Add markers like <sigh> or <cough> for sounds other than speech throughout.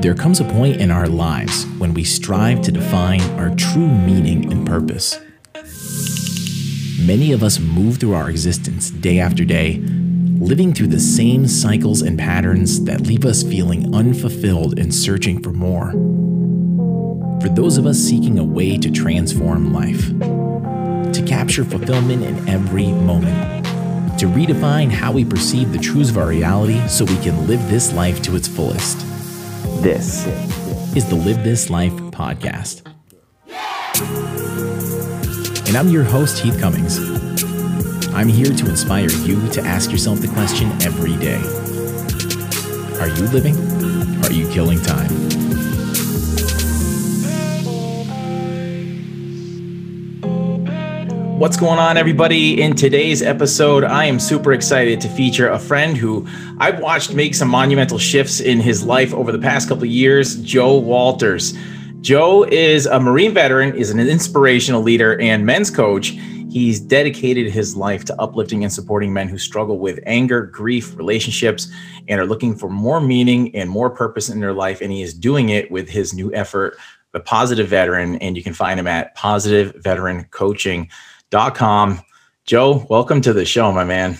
There comes a point in our lives when we strive to define our true meaning and purpose. Many of us move through our existence day after day, living through the same cycles and patterns that leave us feeling unfulfilled and searching for more. For those of us seeking a way to transform life, to capture fulfillment in every moment, to redefine how we perceive the truths of our reality so we can live this life to its fullest. This is the Live This Life podcast. And I'm your host, Heath Cummings. I'm here to inspire you to ask yourself the question every day Are you living? Are you killing time? What's going on, everybody? In today's episode, I am super excited to feature a friend who I've watched make some monumental shifts in his life over the past couple of years, Joe Walters. Joe is a Marine veteran, is an inspirational leader and men's coach. He's dedicated his life to uplifting and supporting men who struggle with anger, grief, relationships, and are looking for more meaning and more purpose in their life. And he is doing it with his new effort, The Positive Veteran. And you can find him at Positive Veteran Coaching com. Joe, welcome to the show, my man.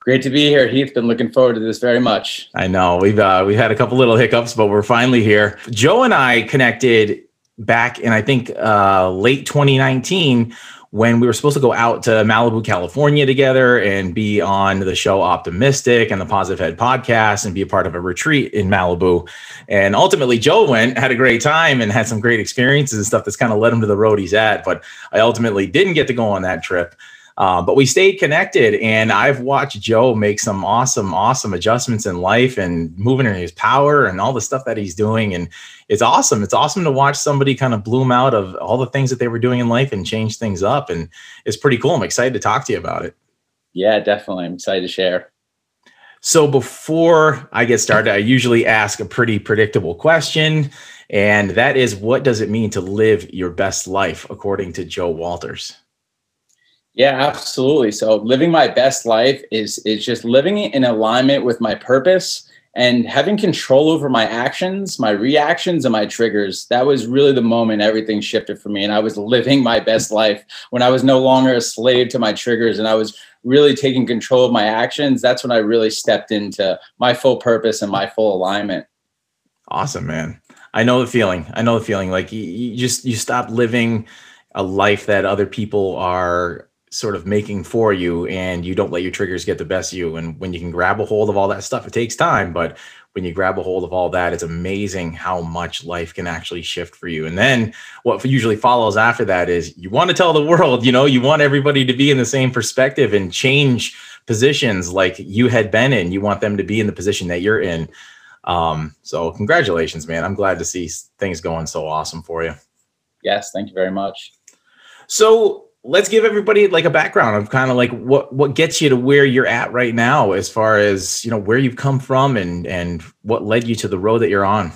Great to be here, Heath. Been looking forward to this very much. I know we've uh, we've had a couple little hiccups, but we're finally here. Joe and I connected back in I think uh, late 2019 when we were supposed to go out to Malibu, California together and be on the show Optimistic and the Positive Head podcast and be a part of a retreat in Malibu. And ultimately, Joe went, had a great time and had some great experiences and stuff that's kind of led him to the road he's at. But I ultimately didn't get to go on that trip. Uh, but we stayed connected, and I've watched Joe make some awesome, awesome adjustments in life and moving in his power and all the stuff that he's doing. And it's awesome. It's awesome to watch somebody kind of bloom out of all the things that they were doing in life and change things up. And it's pretty cool. I'm excited to talk to you about it. Yeah, definitely. I'm excited to share. So before I get started, I usually ask a pretty predictable question. And that is what does it mean to live your best life according to Joe Walters? Yeah, absolutely. So living my best life is is just living in alignment with my purpose and having control over my actions, my reactions, and my triggers. That was really the moment everything shifted for me. And I was living my best life when I was no longer a slave to my triggers and I was really taking control of my actions. That's when I really stepped into my full purpose and my full alignment. Awesome, man. I know the feeling. I know the feeling. Like you, you just you stop living a life that other people are sort of making for you and you don't let your triggers get the best of you. And when you can grab a hold of all that stuff it takes time but when you grab a hold of all that it's amazing how much life can actually shift for you. And then what usually follows after that is you want to tell the world you know you want everybody to be in the same perspective and change positions like you had been in. You want them to be in the position that you're in. Um, so congratulations man. I'm glad to see things going so awesome for you. Yes thank you very much. So let's give everybody like a background of kind of like what what gets you to where you're at right now as far as you know where you've come from and and what led you to the road that you're on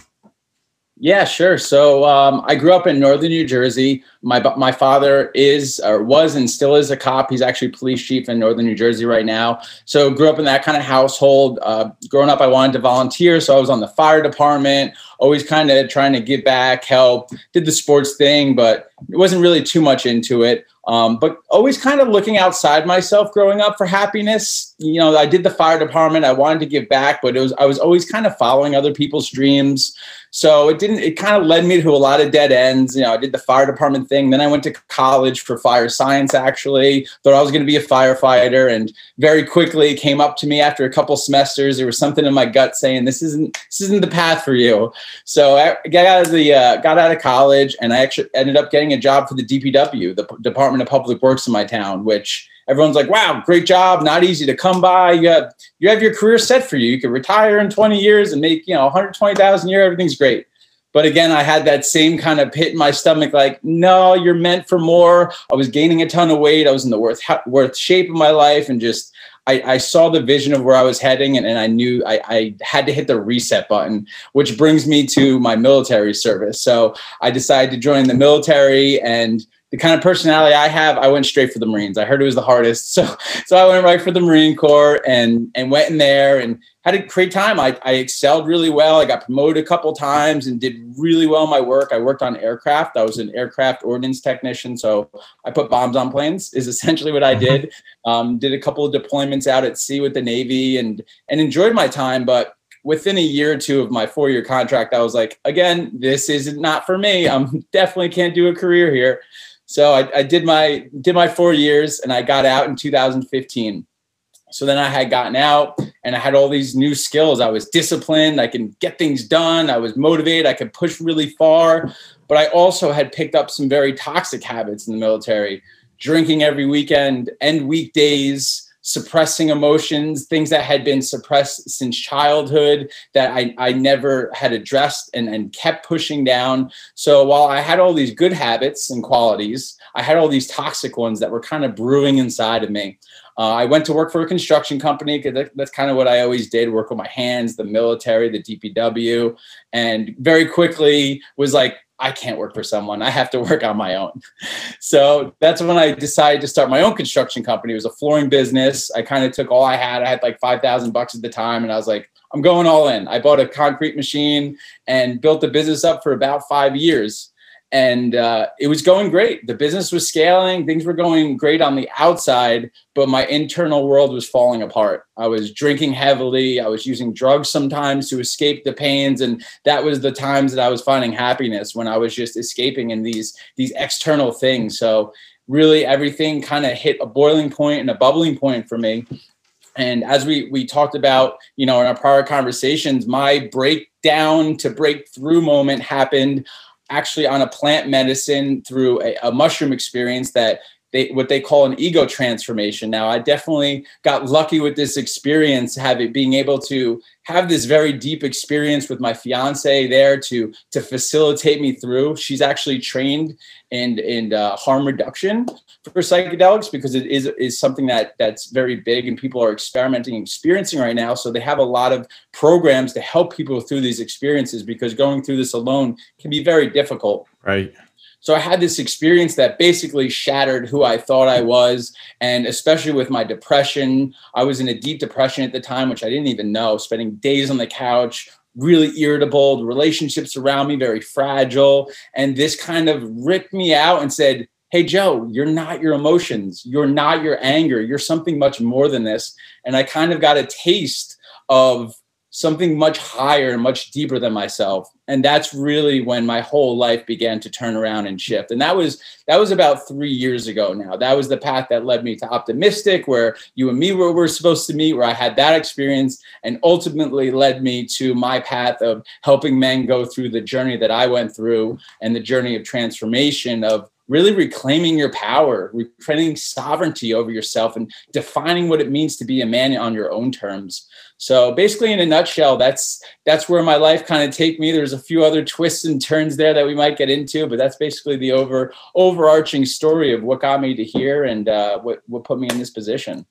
yeah, sure. So um, I grew up in northern New Jersey. My my father is or was and still is a cop. He's actually police chief in northern New Jersey right now. So grew up in that kind of household. Uh, growing up, I wanted to volunteer, so I was on the fire department. Always kind of trying to give back, help. Did the sports thing, but it wasn't really too much into it. Um, but always kind of looking outside myself growing up for happiness. You know, I did the fire department. I wanted to give back, but it was I was always kind of following other people's dreams. So it didn't, it kind of led me to a lot of dead ends. You know, I did the fire department thing. Then I went to college for fire science, actually. Thought I was going to be a firefighter. And very quickly came up to me after a couple semesters. There was something in my gut saying, this isn't, this isn't the path for you. So I got out of the, uh, got out of college and I actually ended up getting a job for the DPW, the Department of Public Works in my town, which everyone's like, wow, great job, not easy to come by. You have you have your career set for you. You could retire in 20 years and make, you know, 120,000 a year, everything's great. But again, I had that same kind of pit in my stomach, like, no, you're meant for more. I was gaining a ton of weight. I was in the worth worth shape of my life and just I, I, saw the vision of where I was heading and, and I knew I, I, had to hit the reset button, which brings me to my military service. So I decided to join the military and the kind of personality I have, I went straight for the Marines. I heard it was the hardest, <laughs> so so I went right for the Marine Corps and and went in there and had a great time. I, I excelled really well. I got promoted a couple times and did really well in my work. I worked on aircraft. I was an aircraft ordnance technician, so I put bombs on planes. Is <laughs> essentially what I did. <laughs> Um, did a couple of deployments out at sea with the Navy and and enjoyed my time, but within a year or two of my four year contract, I was like, again, this is not for me. I'm definitely can't do a career here. So I, I did my did my four years and I got out in 2015. So then I had gotten out and I had all these new skills. I was disciplined. I can get things done. I was motivated. I could push really far. But I also had picked up some very toxic habits in the military drinking every weekend and weekdays, suppressing emotions, things that had been suppressed since childhood that I, I never had addressed and, and kept pushing down. So while I had all these good habits and qualities, I had all these toxic ones that were kind of brewing inside of me. Uh, I went to work for a construction company because that, that's kind of what I always did work with my hands, the military, the DPW, and very quickly was like, I can't work for someone. I have to work on my own. <laughs> So that's when I decided to start my own construction company. It was a flooring business. I kind of took all I had. I had like 5,000 bucks at the time. And I was like, I'm going all in. I bought a concrete machine and built the business up for about five years and uh, it was going great. The business was scaling, things were going great on the outside, but my internal world was falling apart. I was drinking heavily, I was using drugs sometimes to escape the pains, and that was the times that I was finding happiness when I was just escaping in these these external things. So really, everything kind of hit a boiling point and a bubbling point for me. And as we we talked about, you know, in our prior conversations, my breakdown to breakthrough moment happened actually on a plant medicine through a, a mushroom experience that they, what they call an ego transformation. Now, I definitely got lucky with this experience, having being able to have this very deep experience with my fiance there to to facilitate me through. She's actually trained in in uh, harm reduction for psychedelics because it is is something that that's very big and people are experimenting experiencing right now. So they have a lot of programs to help people through these experiences because going through this alone can be very difficult. Right. So I had this experience that basically shattered who I thought I was. And especially with my depression, I was in a deep depression at the time, which I didn't even know, spending days on the couch, really irritable, the relationships around me very fragile. And this kind of ripped me out and said, Hey, Joe, you're not your emotions. You're not your anger. You're something much more than this. And I kind of got a taste of something much higher and much deeper than myself. And that's really when my whole life began to turn around and shift. And that was that was about three years ago now. That was the path that led me to optimistic where you and me were, were supposed to meet where i had that experience and ultimately led me to my path of helping men go through the journey that i went through and the journey of transformation of really reclaiming your power, reclaiming sovereignty over yourself, and defining what it means to be a man on your own terms. So basically, in a nutshell, that's that's where my life kind of take me. There's a few other twists and turns there that we might get into, but that's basically the over overarching story of what got me to here and uh, what what put me in this position.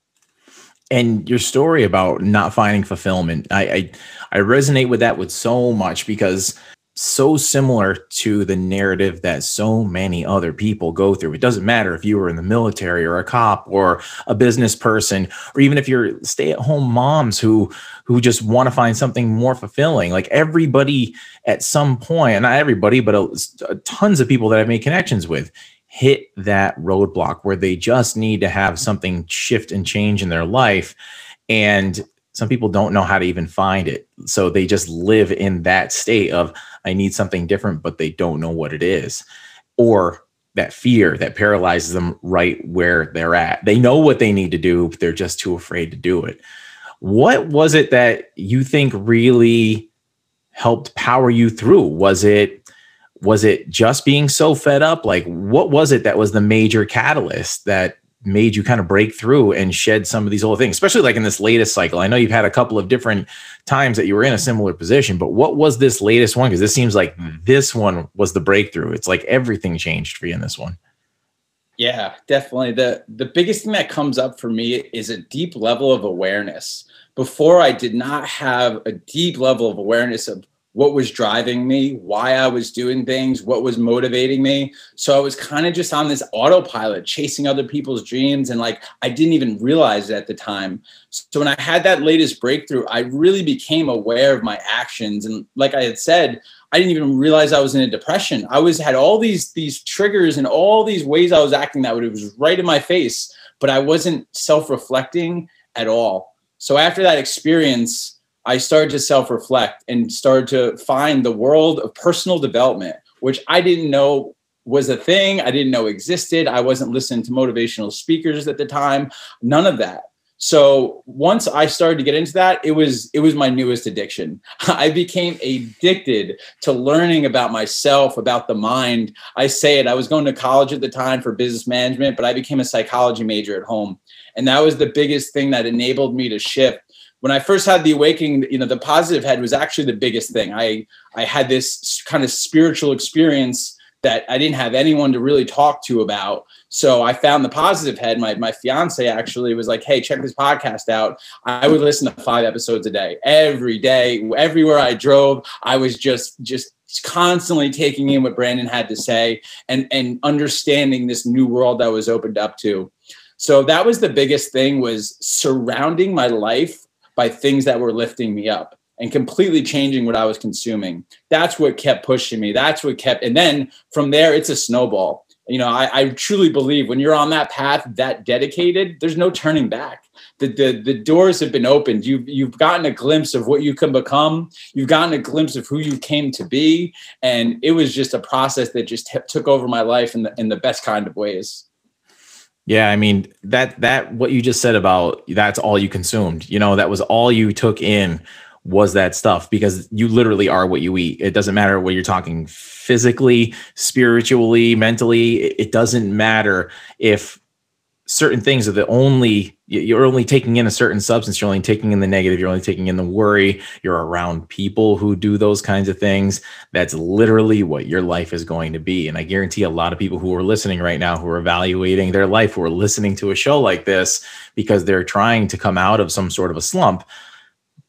And your story about not finding fulfillment, I, I I resonate with that with so much because so similar to the narrative that so many other people go through. It doesn't matter if you were in the military or a cop or a business person, or even if you're stay-at-home moms who who just want to find something more fulfilling. Like everybody at some point, not everybody, but a, uh, tons of people that I've made connections with hit that roadblock where they just need to have something shift and change in their life. And some people don't know how to even find it. So they just live in that state of, I need something different, but they don't know what it is. Or that fear that paralyzes them right where they're at. They know what they need to do, but they're just too afraid to do it. What was it that you think really helped power you through? Was it was it just being so fed up? Like what was it that was the major catalyst that made you kind of break through and shed some of these old things, especially like in this latest cycle? I know you've had a couple of different times that you were in a similar position, but what was this latest one? Because this seems like hmm. this one was the breakthrough. It's like everything changed for you in this one. Yeah, definitely. The the biggest thing that comes up for me is a deep level of awareness. Before I did not have a deep level of awareness of what was driving me, why I was doing things, what was motivating me. So I was kind of just on this autopilot, chasing other people's dreams. And like, I didn't even realize it at the time. So when I had that latest breakthrough, I really became aware of my actions. And like I had said, I didn't even realize I was in a depression. I was had all these these triggers and all these ways I was acting that would, it was right in my face, but I wasn't self-reflecting at all. So after that experience, I started to self reflect and started to find the world of personal development, which I didn't know was a thing. I didn't know existed. I wasn't listening to motivational speakers at the time, none of that. So once I started to get into that, it was it was my newest addiction. <laughs> I became addicted to learning about myself, about the mind. I say it. I was going to college at the time for business management, but I became a psychology major at home, and that was the biggest thing that enabled me to shift when I first had the awakening, you know, the positive head was actually the biggest thing. I I had this kind of spiritual experience that I didn't have anyone to really talk to about. So I found the positive head. My my fiance actually was like, "Hey, check this podcast out." I would listen to five episodes a day, every day, everywhere I drove. I was just just constantly taking in what Brandon had to say and and understanding this new world that was opened up to. So that was the biggest thing was surrounding my life by things that were lifting me up and completely changing what I was consuming. That's what kept pushing me. That's what kept, and then from there, it's a snowball. You know, I, I truly believe when you're on that path, that dedicated, there's no turning back. The, the, the doors have been opened. You've, you've gotten a glimpse of what you can become. You've gotten a glimpse of who you came to be. And it was just a process that just t- took over my life in the, in the best kind of ways. Yeah, I mean that that what you just said about that's all you consumed. You know, that was all you took in was that stuff because you literally are what you eat. It doesn't matter what you're talking physically, spiritually, mentally. It doesn't matter if certain things are the only you're only taking in a certain substance you're only taking in the negative you're only taking in the worry you're around people who do those kinds of things. That's literally what your life is going to be. And i guarantee a lot of people who are listening right now who are evaluating their life who are listening to a show like this because they're trying to come out of some sort of a slump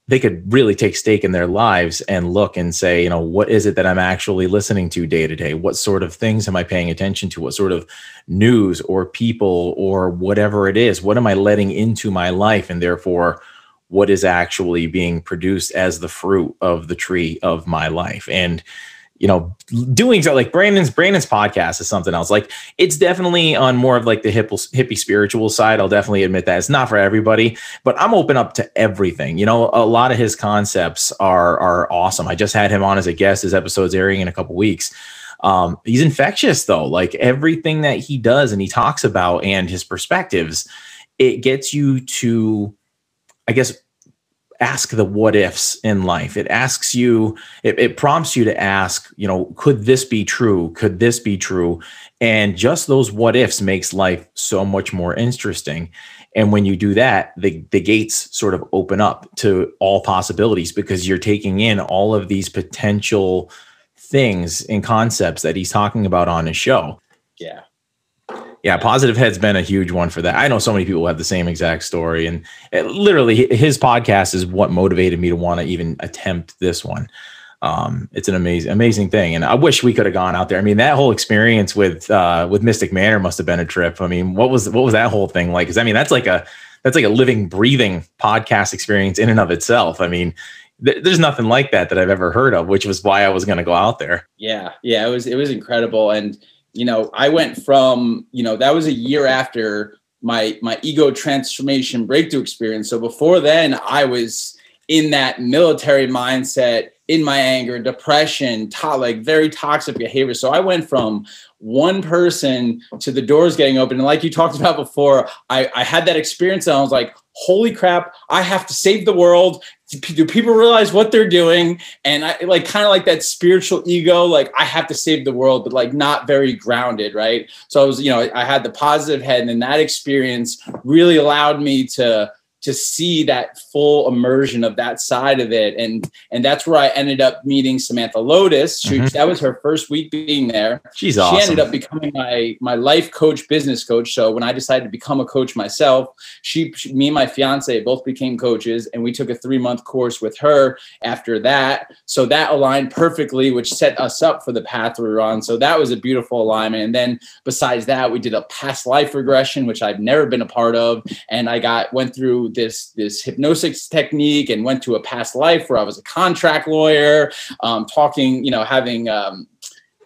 they could really take stake in their lives and look and say, you know, what is it that I'm actually listening to day to day? What sort of things am I paying attention to? What sort of news or people or whatever it is? What am I letting into my life? And therefore, what is actually being produced as the fruit of the tree of my life? And you know, doing like Brandon's Brandon's podcast is something else. Like it's definitely on more of like the hippie, hippie spiritual side. I'll definitely admit that it's not for everybody, but I'm open up to everything. You know, a lot of his concepts are are awesome. I just had him on as a guest. His episode's airing in a couple weeks. Um, he's infectious though. Like everything that he does and he talks about and his perspectives, it gets you to, I guess, ask the what ifs in life. It asks you, it, it, prompts you to ask, you know, could this be true? Could this be true? And just those what ifs makes life so much more interesting. And when you do that, the, the gates sort of open up to all possibilities because you're taking in all of these potential things and concepts that he's talking about on his show. Yeah yeah, positive head's been a huge one for that. I know so many people have the same exact story, and it, literally his podcast is what motivated me to want to even attempt this one. Um, it's an amazing, amazing thing, and I wish we could have gone out there. I mean, that whole experience with uh, with Mystic Manor must have been a trip. I mean, what was what was that whole thing like? Because I mean, that's like a that's like a living, breathing podcast experience in and of itself. I mean, there's nothing like that that I've ever heard of, which was why I was going to go out there. Yeah, yeah, it was it was incredible, and you know, I went from, you know, that was a year after my my ego transformation breakthrough experience. So before then, I was in that military mindset, in my anger, depression, to- like very toxic behavior. So I went from one person to the doors getting open. And like you talked about before, I, I had that experience and I was like, holy crap, I have to save the world. Do people realize what they're doing? And I like kind of like that spiritual ego, like I have to save the world, but like not very grounded, right? So I was, you know, I had the positive head, and that experience really allowed me to to see that full immersion of that side of it. And and that's where I ended up meeting Samantha Lotus. She, mm-hmm. That was her first week being there. She's awesome. She ended up becoming my my life coach, business coach. So when I decided to become a coach myself, she, she me and my fiance both became coaches, and we took a three month course with her after that. So that aligned perfectly, which set us up for the path we were on. So that was a beautiful alignment. And then besides that, we did a past life regression, which I've never been a part of, and I got went through this this hypnosis technique and went to a past life where I was a contract lawyer, um, talking, you know, having um,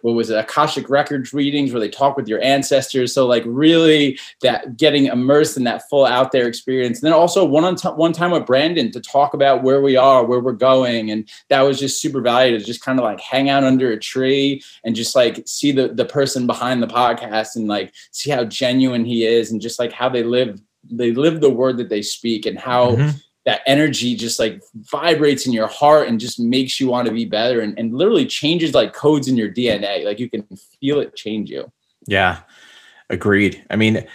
what was it akashic records readings where they talk with your ancestors. So like really that getting immersed in that full out there experience. And then also one on t- one time with brandon to talk about where we are where we're going. And that was just super valuable to just kind of like hang out under a tree and just like see the the person behind the podcast and like see how genuine he is and just like how they live they live the word that they speak and how mm-hmm that energy just like vibrates in your heart and just makes you want to be better and, and literally changes like codes in your DNA. Like you can feel it change you. Yeah, agreed. I mean,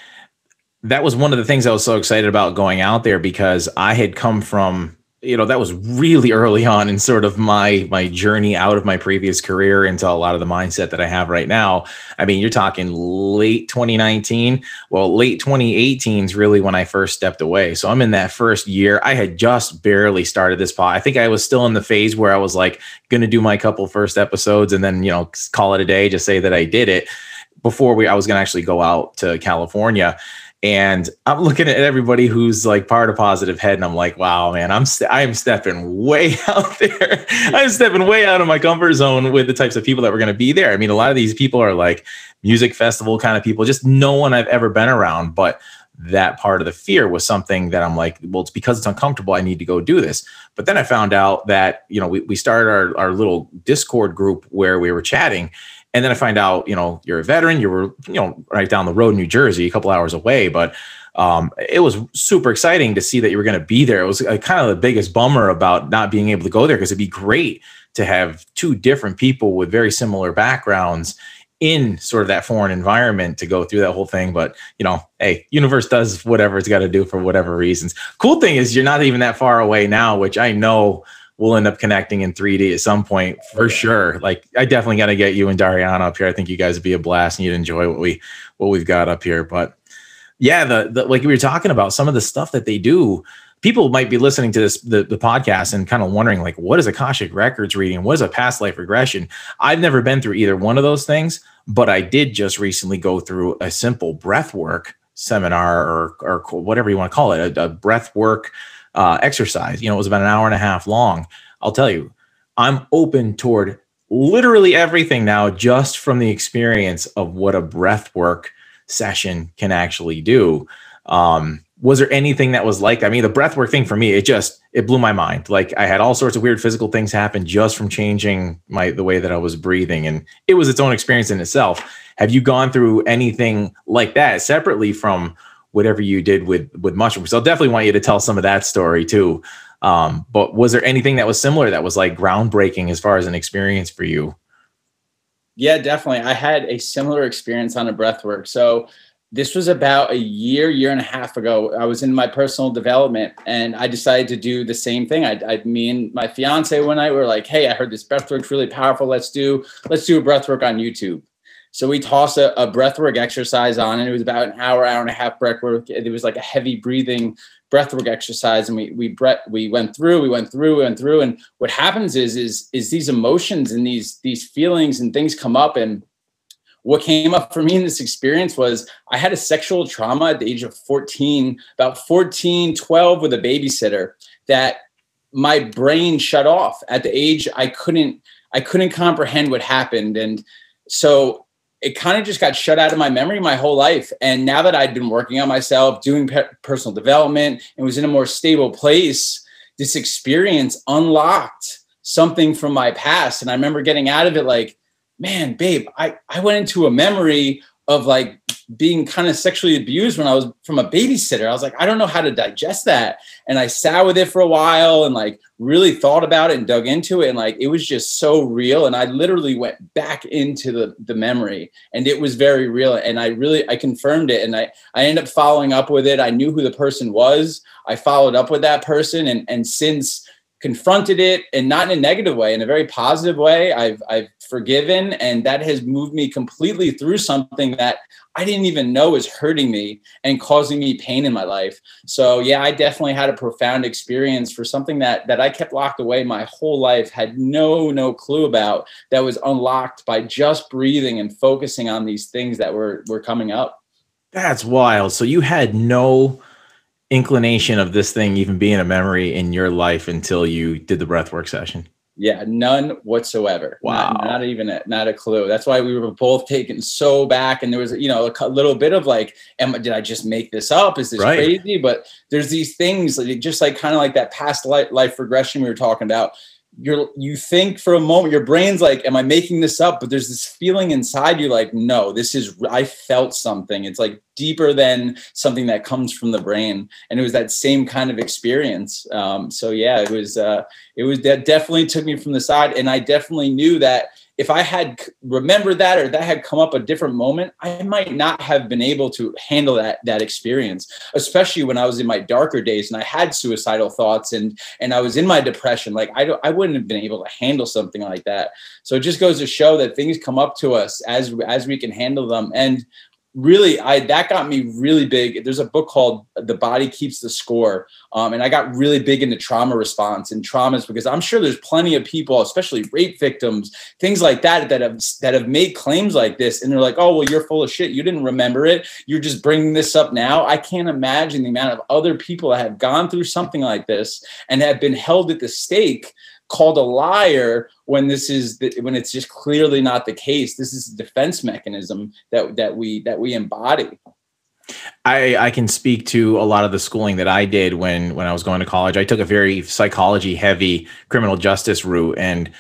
that was one of the things I was so excited about going out there because I had come from you know that was really early on in sort of my my journey out of my previous career into a lot of the mindset that I have right now. I mean, you're talking late 2019. Well, late 2018 is really when I first stepped away. So I'm in that first year. I had just barely started this pod. I think I was still in the phase where I was like going to do my couple first episodes and then, you know, call it a day, just say that I did it before we I was going to actually go out to California. And I'm looking at everybody who's like part of Positive Head, and I'm like, wow, man, I'm st- I'm stepping way <laughs> out there. I'm stepping way out of my comfort zone with the types of people that were going to be there. I mean, a lot of these people are like music festival kind of people, just no one I've ever been around. But that part of the fear was something that I'm like, well, it's because it's uncomfortable. I need to go do this. But then I found out that, you know, we, we started our, our little Discord group where we were chatting and then I find out, you know, you're a veteran, you were, you know, right down the road in New Jersey, a couple hours away. But um, it was super exciting to see that you were going to be there. It was uh, kind of the biggest bummer about not being able to go there because it'd be great to have two different people with very similar backgrounds in sort of that foreign environment to go through that whole thing. But you know, hey, universe does whatever it's got to do for whatever reasons. Cool thing is you're not even that far away now, which I know we'll end up connecting in 3D at some point for sure. Like I definitely got to get you and Dariana up here. I think you guys would be a blast and you'd enjoy what we what we've got up here. But yeah, the, the like we were talking about some of the stuff that they do. People might be listening to this the, the podcast and kind of wondering like what is Akashic Records reading? What is a past life regression? I've never been through either one of those things, but I did just recently go through a simple breath work seminar or or whatever you want to call it, a, a breath work uh, exercise. You know, it was about an hour and a half long. I'll tell you, I'm open toward literally everything now just from the experience of what a breath work session can actually do. Um, was there anything that was like, I mean, the breath work thing for me, it just, it blew my mind. Like I had all sorts of weird physical things happen just from changing my, the way that I was breathing. And it was its own experience in itself. Have you gone through anything like that separately from whatever you did with with mushrooms. I'll definitely want you to tell some of that story too. Um, but was there anything that was similar that was like groundbreaking as far as an experience for you? Yeah, definitely. I had a similar experience on a breathwork. So this was about a year, year and a half ago. I was in my personal development and I decided to do the same thing. I, I me and my fiance one night we were like, Hey, I heard this breathwork's really powerful. Let's do, let's do a breathwork on YouTube. So we tossed a, a breathwork exercise on, and it was about an hour, hour and a half breathwork. It was like a heavy breathing breathwork exercise, and we we breath, we went through, we went through, we went through, and what happens is is is these emotions and these these feelings and things come up, and what came up for me in this experience was I had a sexual trauma at the age of 14, about 14, 12 with a babysitter that my brain shut off. At the age I couldn't I couldn't comprehend what happened. And so it kind of just got shut out of my memory my whole life. And now that I'd been working on myself, doing pe- personal development, and was in a more stable place, this experience unlocked something from my past. And I remember getting out of it like, man, babe, I, I went into a memory of like being kind of sexually abused when I was from a babysitter. I was like, I don't know how to digest that. And I sat with it for a while and like really thought about it and dug into it. And like it was just so real. And I literally went back into the, the memory and it was very real. And I really I confirmed it. And I, I ended up following up with it. I knew who the person was. I followed up with that person. And and since confronted it and not in a negative way in a very positive way. I've i've forgiven and that has moved me completely through something that i didn't even know was hurting me and causing me pain in my life. So yeah i definitely had a profound experience for something that that i kept locked away my whole life had no no clue about that was unlocked by just breathing and focusing on these things that were were coming up. That's wild. So you had no inclination of this thing even being a memory in your life until you did the breathwork session? Yeah, none whatsoever. Wow. Not, not, even a, not a clue. That's why we were both taken so back. And there was, you know, a little bit of like, am, did I just make this up? Is this right. crazy? But there's these things like, just like kind of like that past life, life regression we were talking about you're you think for a moment your brain's like am i making this up? But there's this feeling inside you like no this is i felt something. It's like deeper than something that comes from the brain. And it was that same kind of experience. Um, so yeah it was uh, it was that definitely took me from the side. And i definitely knew that if I had remembered that or that had come up a different moment, I might not have been able to handle that that experience, especially when I was in my darker days and I had suicidal thoughts and and I was in my depression. Like I don't, I wouldn't have been able to handle something like that. So it just goes to show that things come up to us as as we can handle them. And really i that got me really big. There's a book called the body keeps the score um, and i got really big into trauma response and traumas because i'm sure there's plenty of people especially rape victims things like that that have that have made claims like this and they're like oh well you're full of shit. You didn't remember it. You're just bringing this up now. I can't imagine the amount of other people that have gone through something like this and have been held at the stake called a liar when this is the, when it's just clearly not the case this is a defense mechanism that that we that we embody I, I can speak to a lot of the schooling that I did when when I was going to college. I took a very psychology heavy criminal justice route and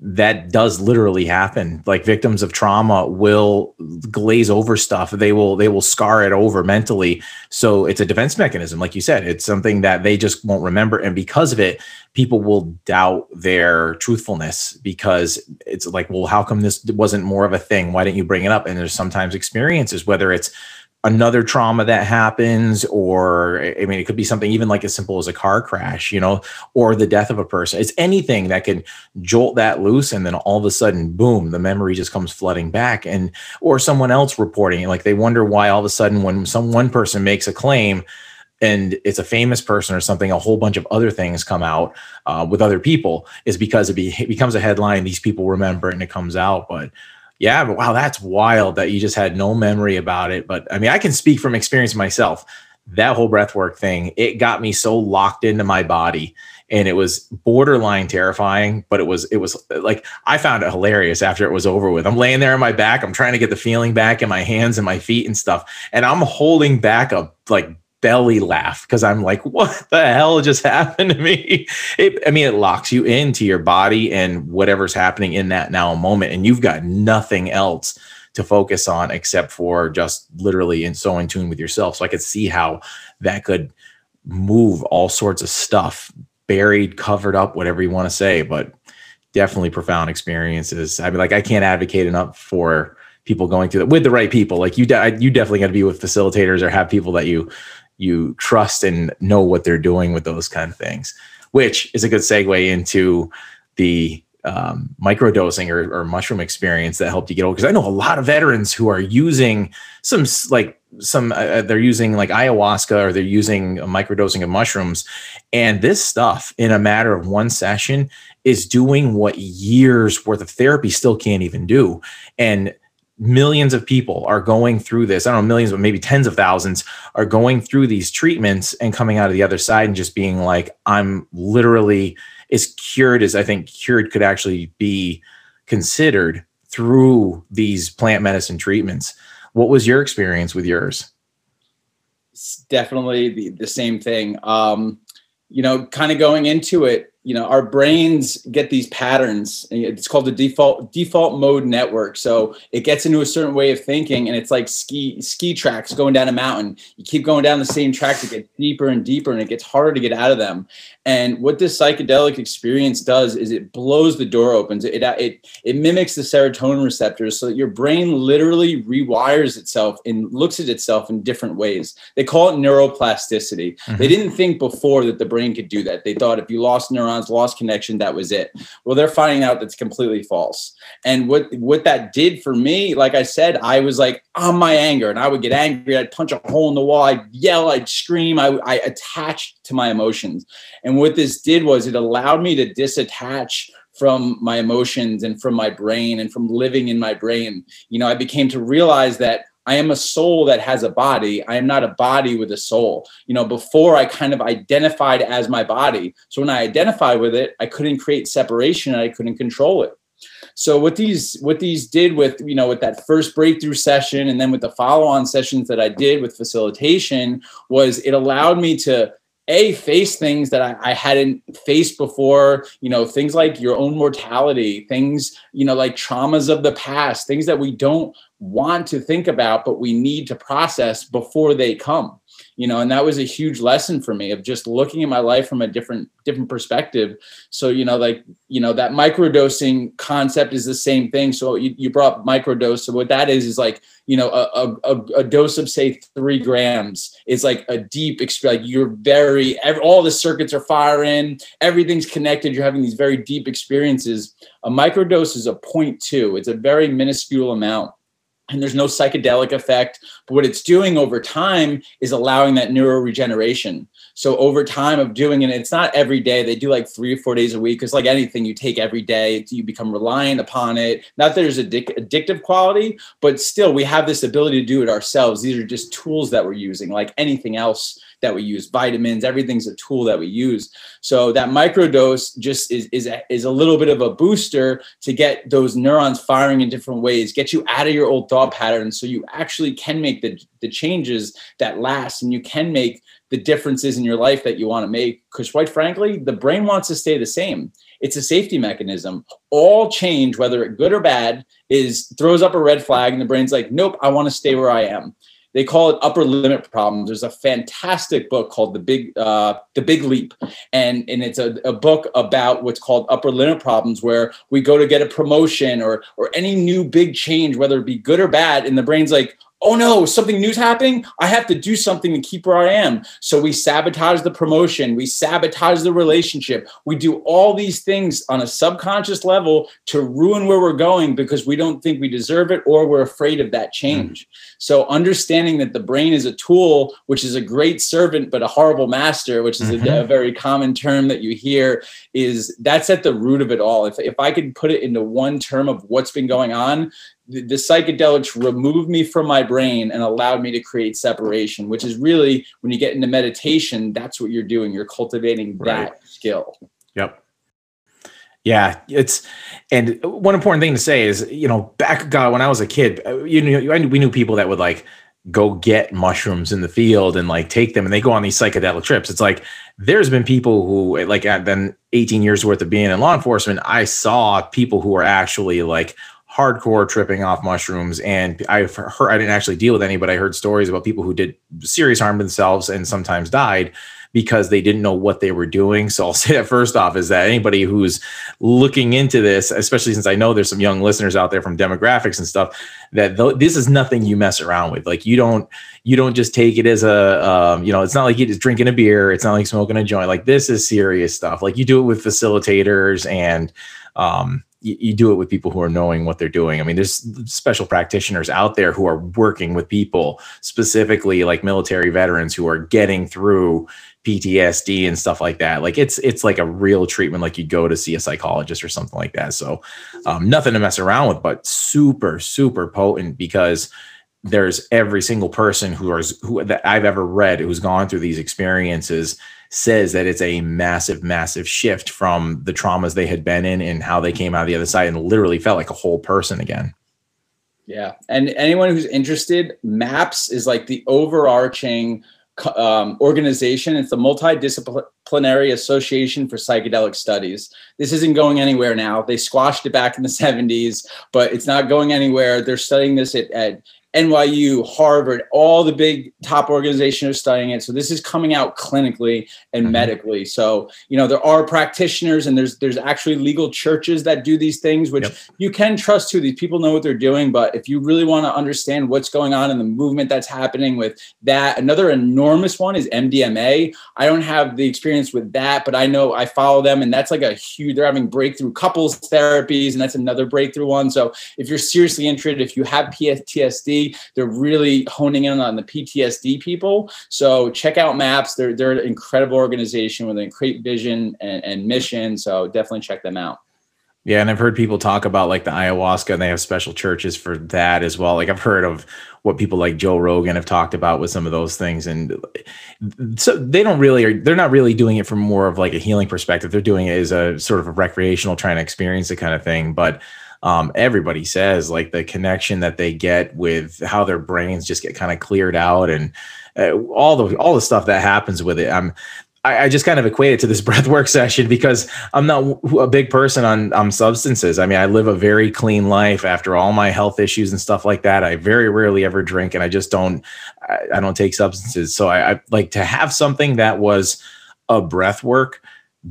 that does literally happen. Like victims of trauma will glaze over stuff. They will they will scar it over mentally. So it's a defense mechanism like you said. It's something that they just won't remember. And because of it people will doubt their truthfulness because it's like well how come this wasn't more of a thing? Why didn't you bring it up? And there's sometimes experiences whether it's another trauma that happens or i mean it could be something even like as simple as a car crash you know or the death of a person it's anything that can jolt that loose and then all of a sudden boom the memory just comes flooding back and or someone else reporting like they wonder why all of a sudden when some one person makes a claim and it's a famous person or something, a whole bunch of other things come out uh, with other people is because it, be, it becomes a headline. These people remember it and it comes out. But yeah, but wow, that's wild that you just had no memory about it. But I mean, I can speak from experience myself. That whole breathwork thing, it got me so locked into my body and it was borderline terrifying but it was it was uh, like i found it hilarious after it was over with i'm laying there on my back i'm trying to get the feeling back in my hands and my feet and stuff and i'm holding back a like belly laugh because I'm like, what the hell just <laughs> happened to me? It, I mean, it locks you into your body and whatever's happening in that now moment, and you've got nothing else to focus on except for just literally in so in tune with yourself. So I could see how that could move all sorts of stuff, buried, covered up, whatever you want to say, but definitely profound experiences. I mean, like I can't advocate enough for people going through that with the right people. Like you, de- you definitely got to be with facilitators or have people that you you trust and know what they're doing with those kind of things, which is a good segue into the um, microdosing or, or mushroom experience that helped you get old. Because I know a lot of veterans who are using some like some uh, uh, they're using like ayahuasca or they're using microdosing of mushrooms, and this stuff in a matter of one session is doing what years worth of therapy still can't even do, and millions of people are going through this. I don't know, millions, but maybe tens of thousands are going through these treatments and coming out of the other side and just being like, I'm literally as cured as I think cured could actually be considered through these plant medicine treatments. What was your experience with yours? It's definitely the, the same thing. Um, you know, kind of going into it, you know our brains get these patterns. It's called the default default mode network. So it gets into a certain way of thinking and it's like ski ski tracks going down a mountain. You keep going down the same track to get deeper and deeper and it gets harder to get out of them. And what this psychedelic experience does is it blows the door opens. It it it mimics the serotonin receptors so that your brain literally rewires itself and looks at itself in different ways. They call it neuroplasticity. Mm-hmm. they didn't think before that the brain could do that. They thought if you lost neurons neurons, lost connection. That was it. Well, they're finding out that's completely false. And what what that did for me, like I said, I was like on my anger, and I would get angry. I'd punch a hole in the wall. I'd yell. I'd scream. I, I attached to my emotions. And what this did was it allowed me to disattach from my emotions and from my brain and from living in my brain. You know, I became to realize that I am a soul that has a body. I am not a body with a soul. You know, before I kind of identified as my body. So when I identified with it, I couldn't create separation and I couldn't control it. So what these what these did with you know with that first breakthrough session and then with the follow-on sessions that I did with facilitation was it allowed me to a face things that I, I, hadn't faced before you know things like your own mortality things you know like traumas of the past things that we don't want to think about but we need to process before they come you know and that was a huge lesson for me of just looking at my life from a different different perspective. So you know like you know that microdosing concept is the same thing. So you, you brought microdose. So what that is is like you know a, a, a dose of say three grams is like a deep experience like you're very every, all the circuits are firing. Everything's connected. You're having these very deep experiences. A microdose is a 0.2 it's a very minuscule amount and there's no psychedelic effect. But what it's doing over time is allowing that neuroregeneration. So over time of doing it, it's not every day. They do like three or four days a week. Because like anything you take every day, you become reliant upon it. Not that there's addic- addictive quality, but still we have this ability to do it ourselves. These are just tools that we're using, like anything else that we use vitamins everything's a tool that we use. So that microdose just is is a, is a little bit of a booster to get those neurons firing in different ways get you out of your old thought patterns so you actually can make the the changes that last and you can make the differences in your life that you want to make. Because quite frankly the brain wants to stay the same. It's a safety mechanism. All change whether good or bad is throws up a red flag and the brain's like nope i want to stay where i am they call it upper limit problems. There's a fantastic book called The Big uh, The Big Leap, and and it's a, a book about what's called upper limit problems, where we go to get a promotion or or any new big change, whether it be good or bad, and the brain's like, oh no, something new's happening. I have to do something to keep where I am. So we sabotage the promotion, we sabotage the relationship. We do all these things on a subconscious level to ruin where we're going because we don't think we deserve it or we're afraid of that change. Mm. So understanding that the brain is a tool, which is a great servant but a horrible master, which is mm-hmm. a, a very common term that you hear, is that's at the root of it all. If if I could put it into one term of what's been going on, the, the psychedelics removed me from my brain and allowed me to create separation, which is really when you get into meditation, that's what you're doing. You're cultivating that right. skill. Yep. Yeah, it's and one important thing to say is, you know, back God when I was a kid, uh, you know, we knew people that would like go get mushrooms in the field and like take them and they go on these psychedelic trips. It's like there's been people who like at then 18 years worth of being in law enforcement, I saw people who are actually like hardcore tripping off mushrooms. And I've heard, I didn't actually deal with any, but I heard stories about people who did serious harm themselves and sometimes died because they didn't know what they were doing. So I'll <laughs> say that first off is that anybody who's looking into this, especially since I know there's some young listeners out there from demographics and stuff, that th- this is nothing you mess around with. Like you don't, you don't just take it as a, um, you know, it's not like you're just drinking a beer. It's not like smoking a joint. Like this is serious stuff. Like you do it with facilitators and, um, you, do it with people who are knowing what they're doing. I mean, there's special practitioners out there who are working with people, specifically like military veterans who are getting through PTSD and stuff like that. Like it's it's like a real treatment, like you'd go to see a psychologist or something like that. So um, nothing to mess around with, but super super potent because there's every single person who is who that I've ever read who's gone through these experiences says that it's a massive, massive shift from the traumas they had been in and how they came out the other side and literally felt like a whole person again. Yeah. And anyone who's interested, MAPS is like the overarching um, organization. It's the multidisciplinary Association for Psychedelic Studies. This isn't going anywhere now. They squashed it back in the <laughs> 70s, but it's not going anywhere. They're studying this at, at NYU, Harvard, all the big top organizations are studying it. So this is coming out clinically and mm-hmm. medically. So, you know, there are practitioners and there's there's actually legal churches that do these things, which yep. you can trust too. These people know what they're doing. But if you really want to understand what's going on in the movement that's happening with that, another enormous one is MDMA. I don't have the experience with that, but I know I follow them and that's like a huge, they're having breakthrough couples therapies, and that's another breakthrough one. So if you're seriously interested, if you have PTSD, they're really honing in on the PTSD people. So check out MAPS. They're they're an incredible organization with a great vision and, and mission. So definitely check them out. Yeah, and I've heard people talk about like the ayahuasca, and they have special churches for that as well. Like I've heard of what people like Joe Rogan have talked about with some of those things, and so they don't really, are they're not really doing it from more of like a healing perspective. They're doing it as a sort of a recreational, trying to experience the kind of thing. But um, everybody says like the connection that they get with how their brains just get kind of cleared out and uh, all the all the stuff that happens with it. I'm I, I just kind of equate it to this <laughs> breathwork session because I'm not a big person on on substances. I mean, I live a very clean life after all my health issues and stuff like that. I very rarely ever drink, and I just don't I, I don't take substances. So I, I like to have something that was a breath work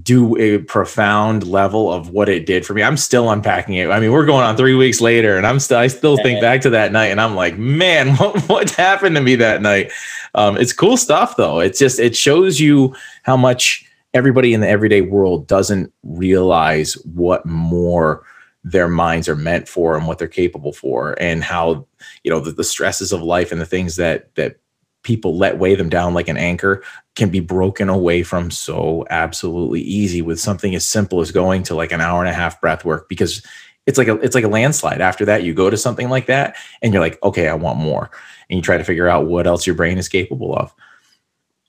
do a profound level of what it did for me. I'm still unpacking it. I mean, we're going on three weeks later, and I'm still I still think back to that night, and I'm like, man, <laughs> what what happened to me that night? Um, it's cool stuff, though. It's just it shows you how much everybody in the everyday world doesn't realize what more their minds are meant for and what they're capable for, and how you know the, the stresses of life and the things that that people let weigh them down like an anchor can be broken away from so absolutely easy with something as simple as going to like an hour and a half breath work because it's like a it's like a landslide. After that you go to something like that and you're like okay i want more. And you try to figure out what else your brain is capable of.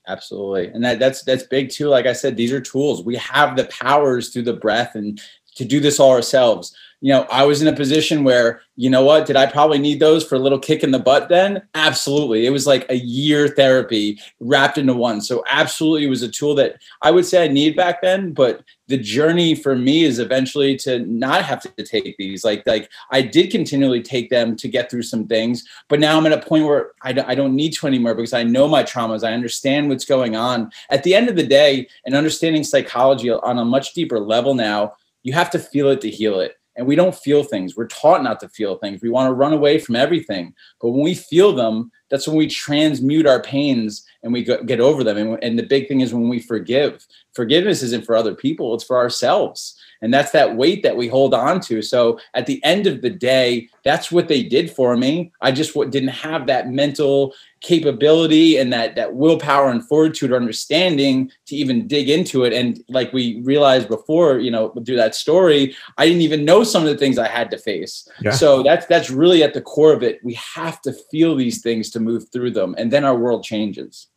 Absolutely. And that that's that's big too. Like i said these are tools. We have the powers through the breath and to do this all ourselves you know, I was in a position where, you know what, did I probably need those for a little kick in the butt then? Absolutely. It was like a year therapy wrapped into one. So, absolutely, it was a tool that I would say I need back then. But the journey for me is eventually to not have to take these. Like, like I did continually take them to get through some things, but now I'm at a point where I I don't need to anymore because I know my traumas. I understand what's going on. At the end of the day, and understanding psychology on a much deeper level now, you have to feel it to heal it and we don't feel things. We're taught not to feel things. We want to run away from everything. But when we feel them, that's when we transmute our pains and we get over them. And, and the big thing is when we forgive. Forgiveness isn't for other people, it's for ourselves. And that's that weight that we hold on to. So at the end of the day, that's what they did for me. I just didn't have that mental capability and that that willpower and fortitude or understanding to even dig into it and like we realized before you know through that story i didn't even know some of the things i had to face yeah. so that's that's really at the core of it we have to feel these things to move through them and then our world changes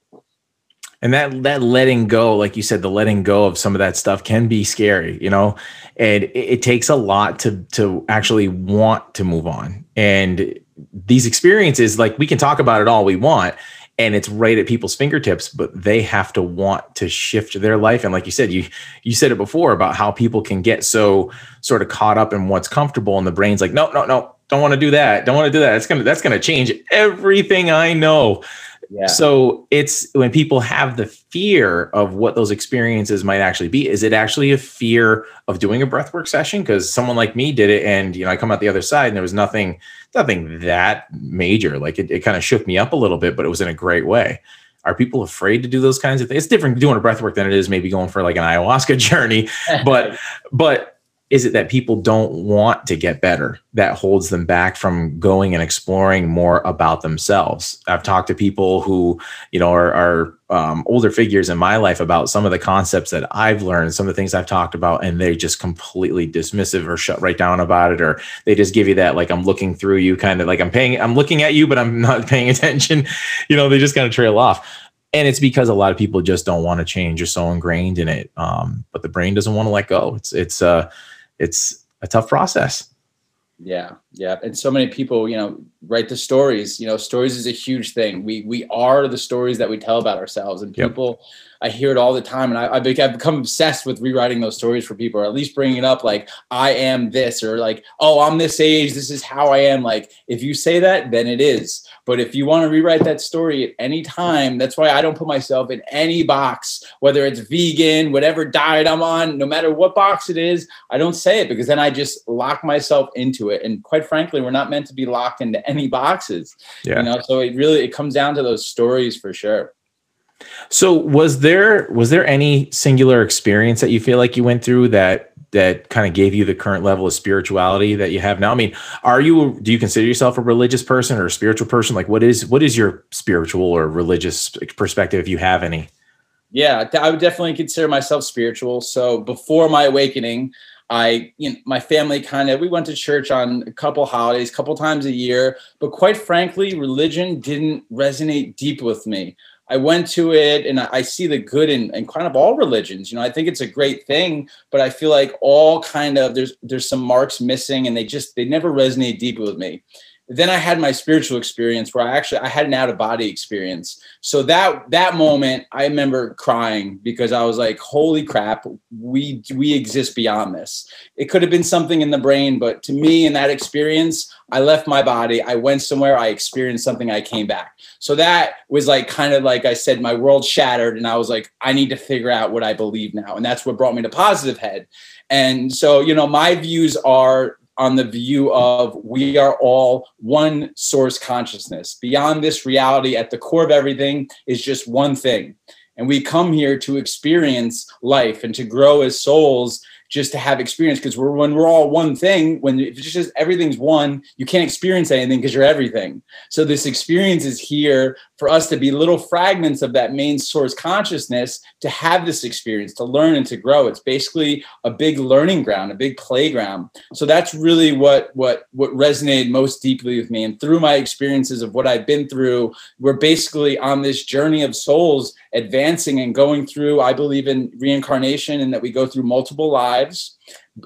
and that that letting go like you said the letting go of some of that stuff can be scary you know and it, it takes a lot to to actually want to move on and these experiences, like we can talk about it all we want, and it's right at people's fingertips, but they have to want to shift their life. And like you said, you you said it before about how people can get so sort of caught up in what's comfortable, and the brain's like, no, no, no, don't want to do that, don't want to do that. It's gonna that's gonna change everything I know. So it's when people have the fear of what those experiences might actually be. Is it actually a fear of doing a breathwork session? Because someone like me did it, and you know, I come out the other side, and there was nothing, nothing that major. Like it, it kind of shook me up a little bit, but it was in a great way. Are people afraid to do those kinds of things? It's different doing a breathwork than it is maybe going for like an ayahuasca <laughs> journey. But but is it that people don't want to get better that holds them back from going and exploring more about themselves? I've talked to people who you know are, are um, older figures in my life about some of the concepts that i've learned some of the things i've talked about and they just completely dismissive or shut right down about it or they just give you that like i'm looking through you kind of like i'm paying i'm looking at you but i'm not <laughs> paying attention. You know they just kind of trail off. And it's because a lot of people just don't want to change You're so ingrained in it um, but the brain doesn't want to let go. It's it's uh it's a tough process. Yeah, Yeah, and so many people, you know, write the stories. You know, stories is a huge thing. We we are the stories that we tell about ourselves, and people. Yep. I hear it all the time, and I, I've become obsessed with rewriting those stories for people, or at least bringing it up like I am this, or like oh I'm this age, this is how I am. Like if you say that, then it is. But if you want to rewrite that story at any time, that's why I don't put myself in any box, whether it's vegan, whatever diet I'm on, no matter what box it is, I don't say it because then I just lock myself into it. And quite frankly, we're not meant to be locked into any boxes. Yeah. You know, so it really it comes down to those stories for sure. So was there was there any singular experience that you feel like you went through that that kind of gave you the current level of spirituality that you have now? I mean, are you do you consider yourself a religious person or a spiritual person? Like what is what is your spiritual or religious perspective if you have any? Yeah, I would definitely consider myself spiritual. So before my awakening, I, you know, my family kind of, we went to church on a couple holidays, couple times a year, but quite frankly, religion didn't resonate deep with me. I went to it and I see the good in, in kind of all religions. You know, I think it's a great thing, but I feel like all kind of there's there's some marks missing and they just they never resonate deeply with me then i had my spiritual experience where i actually i had an out of body experience. So that that moment i remember crying because i was like holy crap we we exist beyond this. It could have been something in the brain but to me in that experience i left my body i went somewhere i experienced something i came back. So that was like kind of like i said my world shattered and i was like i need to figure out what i believe now. And that's what brought me to positive head. And so you know my views are on the view of we are all one source consciousness. Beyond this reality, at the core of everything is just one thing. And we come here to experience life and to grow as souls just to have experience because we're when we're all one thing when it's just everything's one you can't experience anything because you're everything so this experience is here for us to be little fragments of that main source consciousness to have this experience to learn and to grow. It's basically a big learning ground a big playground. So that's really what what what resonated most deeply with me. And through my experiences of what i've been through we're basically on this journey of souls advancing and going through i believe in reincarnation and that we go through multiple lives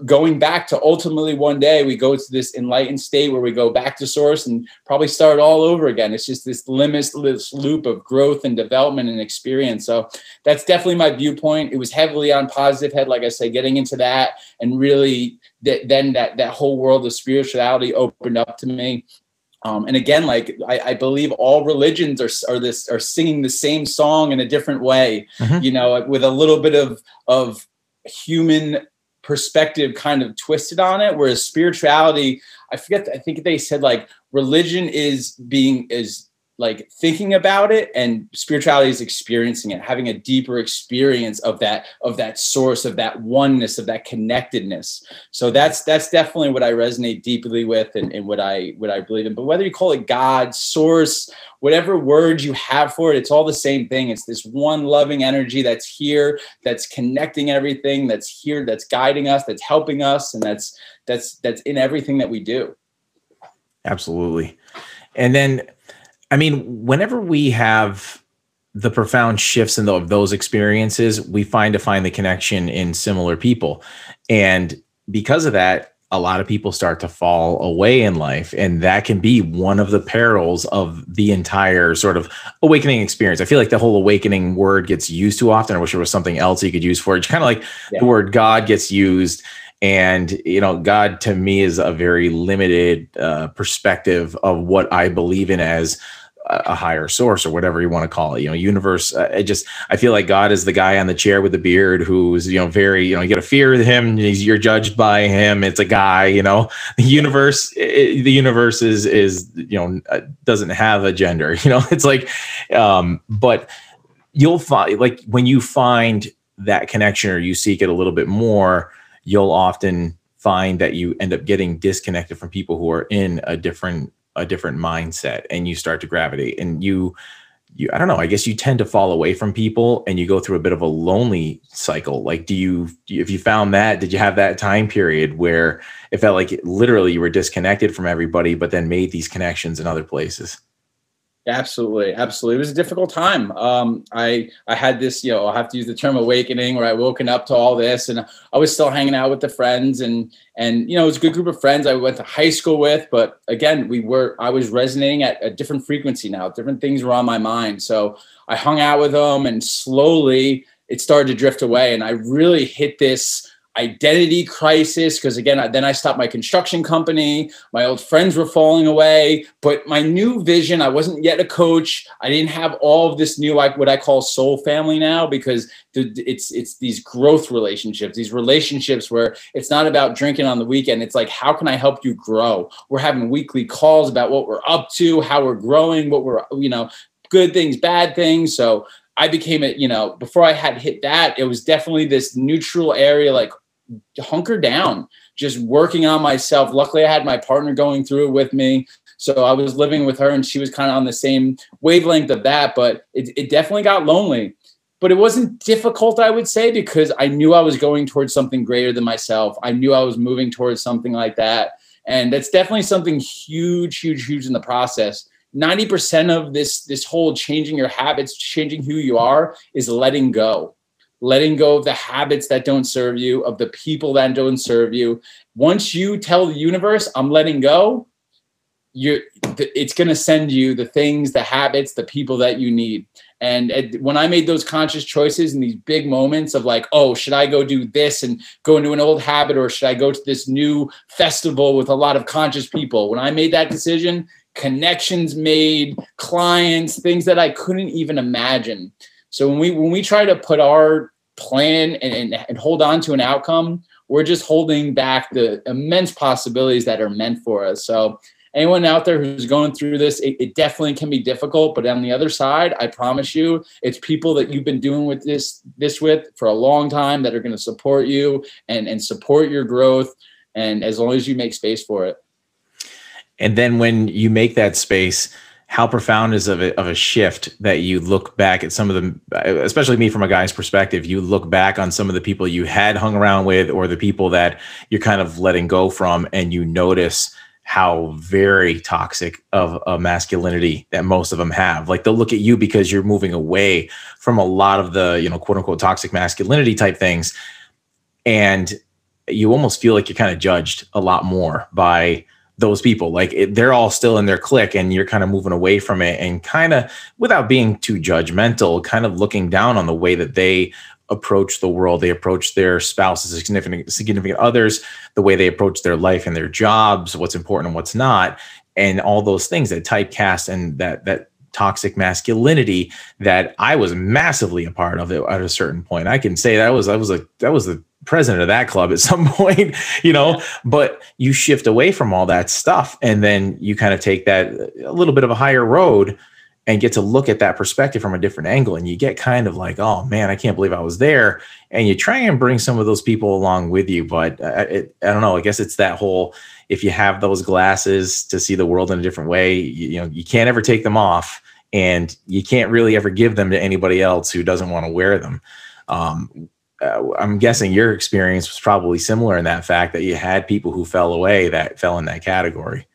going back to ultimately one day we go to this enlightened state where we go back to source and probably start all over again. It's just this limitless loop of growth and development and experience. So that's definitely my viewpoint. It was heavily on positive head like i say getting into that and really that then that that whole world of spirituality opened up to me. Um, and again, like I, I, believe all religions are, are this are singing the same song in a different way, mm-hmm. you know, with a little bit of of human perspective kind of twisted on it whereas spirituality i forget i think they said like religion is being is like thinking about it and spirituality is experiencing it having a deeper experience of that of that source of that oneness of that connectedness. So that's that's definitely what i resonate deeply with and, and what i what i believe in. But whether you call it god source whatever words you have for it it's all the same thing. It's this one loving energy that's here that's connecting everything that's here that's guiding us that's helping us and that's that's that's in everything that we do. Absolutely. And then I mean, whenever we have the profound shifts in the, those experiences, we find to find the connection in similar people. And because of that, a lot of people start to fall away in life. And that can be one of the perils of the entire sort of awakening experience. I feel like the whole awakening word gets used too often. I wish there was something else you could use for it. It's kind of like yeah. the word God gets used and you know god to me is a very limited uh, perspective of what i believe in as a higher source or whatever you want to call it you know universe uh, i just i feel like god is the guy on the chair with the beard who's you know very you know you got to fear him you're judged by him it's a guy you know? The universe it, the universe is is you know uh, doesn't have a gender <laughs> you know? It's like um but you'll find like when you find that connection or you seek it a little bit more you'll often find that you end up getting disconnected from people who are in a different a different mindset and you start to gravitate and you you i don't know i guess you tend to fall away from people and you go through a bit of a lonely cycle. Like do you if you found that did you have that time period where it felt like literally you were disconnected from everybody but then made these connections in other places Absolutely, absolutely. It was a difficult time. Um, I I had this, you know, I'll have to use the term awakening, where I woken up to all this, and I was still hanging out with the friends, and and you know, it was a good group of friends I went to high school with. But again, we were I was resonating at a different frequency now. Different things were on my mind, so I hung out with them, and slowly it started to drift away, and I really hit this identity crisis because again then i stopped my construction company. My old friends were falling away. But my new vision i wasn't yet a coach. I didn't have all of this new like what i call soul family now because it's it's these growth relationships these relationships where it's not about drinking on the weekend. It's like how can i help you grow? We're having weekly calls about what we're up to how we're growing what we're you know good things bad things. So I became it, you know, before I had hit that, it was definitely this neutral area, like hunker down, just working on myself. Luckily, I had my partner going through it with me. So I was living with her and she was kind of on the same wavelength of that, but it, it definitely got lonely. But it wasn't difficult, I would say, because I knew I was going towards something greater than myself. I knew I was moving towards something like that. And that's definitely something huge, huge, huge in the process. 90% of this this whole changing your habits, changing who you are is letting go letting go of the habits that don't serve you, of the people that don't serve you. Once you tell the universe, I'm letting go, you it's going to send you the things, the habits, the people that you need. And when I made those conscious choices in these big moments of like, oh, should I go do this and go into an old habit or should I go to this new festival with a lot of conscious people? When I made that decision, connections made, clients, things that I couldn't even imagine. So when we when we try to put our plan and, and, and hold on to an outcome, we're just holding back the immense possibilities that are meant for us. So anyone out there who's going through this, it, it, definitely can be difficult. But on the other side, I promise you, it's people that you've been doing with this this with for a long time that are going to support you and and support your growth. And as long as you make space for it. And then when you make that space, how profound is of a, of a shift that you look back at some of them, especially me from a guy's perspective, you look back on some of the people you had hung around with or the people that you're kind of letting go from and you notice how very toxic of a masculinity that most of them have. Like they'll look at you because you're moving away from a lot of the, you know, quote unquote toxic masculinity type things. And you almost feel like you're kind of judged a lot more by those people like it, they're all still in their clique and you're kind of moving away from it and kind of without being too judgmental kind of looking down on the way that they approach the world they approach their spouses significant significant others the way they approach their life and their jobs what's important and what's not and all those things that typecast and that that toxic masculinity that I was massively a part of it at a certain point. I can say that was I was a that was the president of that club at <laughs> some point, you know, yeah. but you shift away from all that stuff and then you kind of take that a little bit of a higher road and get to look at that perspective from a different angle and you get kind of like oh man i can't believe i was there. And you try and bring some of those people along with you but I, uh, it, I don't know i guess it's that whole if you have those glasses to see the world in a different way you, you know you can't ever take them off and you can't really ever give them to anybody else who doesn't want to wear them. Um, uh, I'm guessing your experience was probably similar in that fact that you had people who fell away that fell in that category.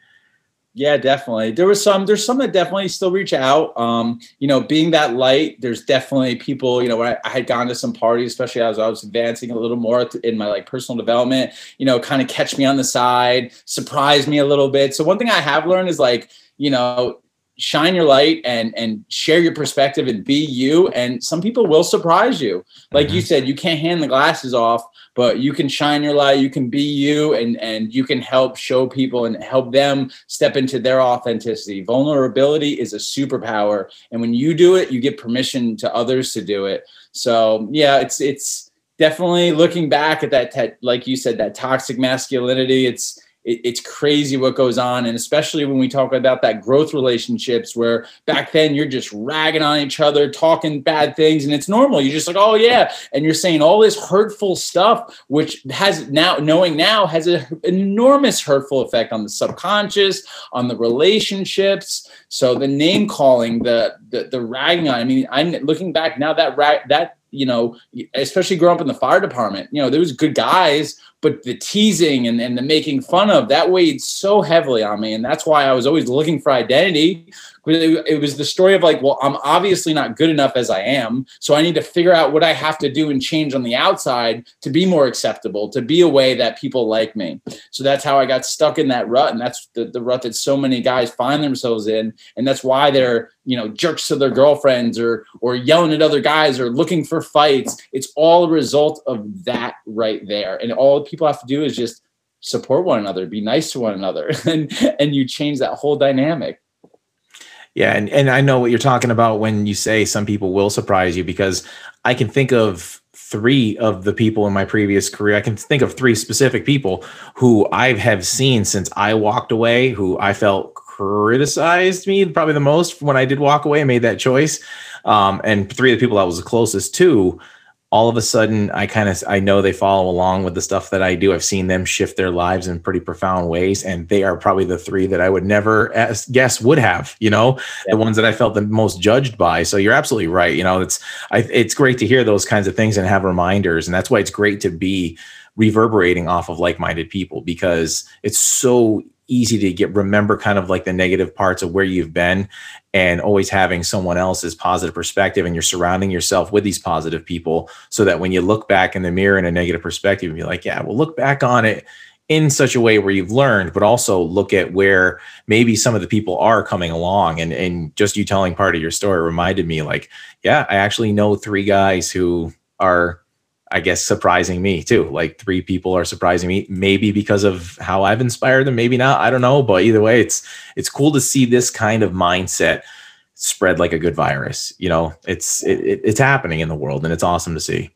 Yeah, definitely. There was some. There's some that definitely still reach out. Um, you know, being that light, there's definitely people. You know, I, I, had gone to some parties, especially as I was advancing a little more in my like personal development. You know, kind of catch me on the side, surprise me a little bit. So one thing I have learned is like, you know, shine your light and and share your perspective and be you. And some people will surprise you. Like mm-hmm. you said you can't hand the glasses off but you can shine your light you can be you and and you can help show people and help them step into their authenticity. Vulnerability is a superpower and when you do it you get permission to others to do it. So yeah it's it's definitely looking back at that te- like you said that toxic masculinity it's it, it's crazy what goes on. And especially when we talk about that growth relationships where back then you're just ragging on each other talking bad things and it's normal. You're just like oh yeah. And you're saying all this hurtful stuff which has now knowing now has an enormous hurtful effect on the subconscious on the relationships. So the name calling the the, the ragging on i mean i'm looking back now that rag that you know especially growing up in the fire department you know there was good guys but the teasing and, and the making fun of that weighed so heavily on me. And that's why I was always looking for identity it was the story of like, well, I'm obviously not good enough as I am. So I need to figure out what I have to do and change on the outside to be more acceptable, to be a way that people like me. So that's how I got stuck in that rut. And that's the, the rut that so many guys find themselves in. And that's why they're, you know, jerks to their girlfriends or or yelling at other guys or looking for fights. It's all a result of that right there. And all people have to do is just support one another, be nice to one another, <laughs> and and you change that whole dynamic. Yeah, and, and I know what you're talking about when you say some people will surprise you because I can think of three of the people in my previous career. I can think of three specific people who I have seen since I walked away, who I felt criticized me probably the most when I did walk away and made that choice. Um, and three of the people I was the closest to all of a sudden I kind of I know they follow along with the stuff that I do. I've seen them shift their lives in pretty profound ways, and they are probably the three that I would never ask, guess would have. You know, yeah. the ones that I felt the most judged by. So you're absolutely right. You know, it's I, it's great to hear those kinds of things and have reminders, and that's why it's great to be reverberating off of like-minded people because it's so easy to get remember kind of like the negative parts of where you've been and always having someone else's positive perspective and you're surrounding yourself with these positive people so that when you look back in the mirror in a negative perspective and be like yeah well look back on it in such a way where you've learned but also look at where maybe some of the people are coming along. And and just you telling part of your story reminded me like yeah i actually know three guys who are I guess surprising me too. Like three people are surprising me, maybe because of how I've inspired them, maybe not. I don't know, but either way, it's it's cool to see this kind of mindset spread like a good virus. You know, it's it, it's happening in the world, and it's awesome to see.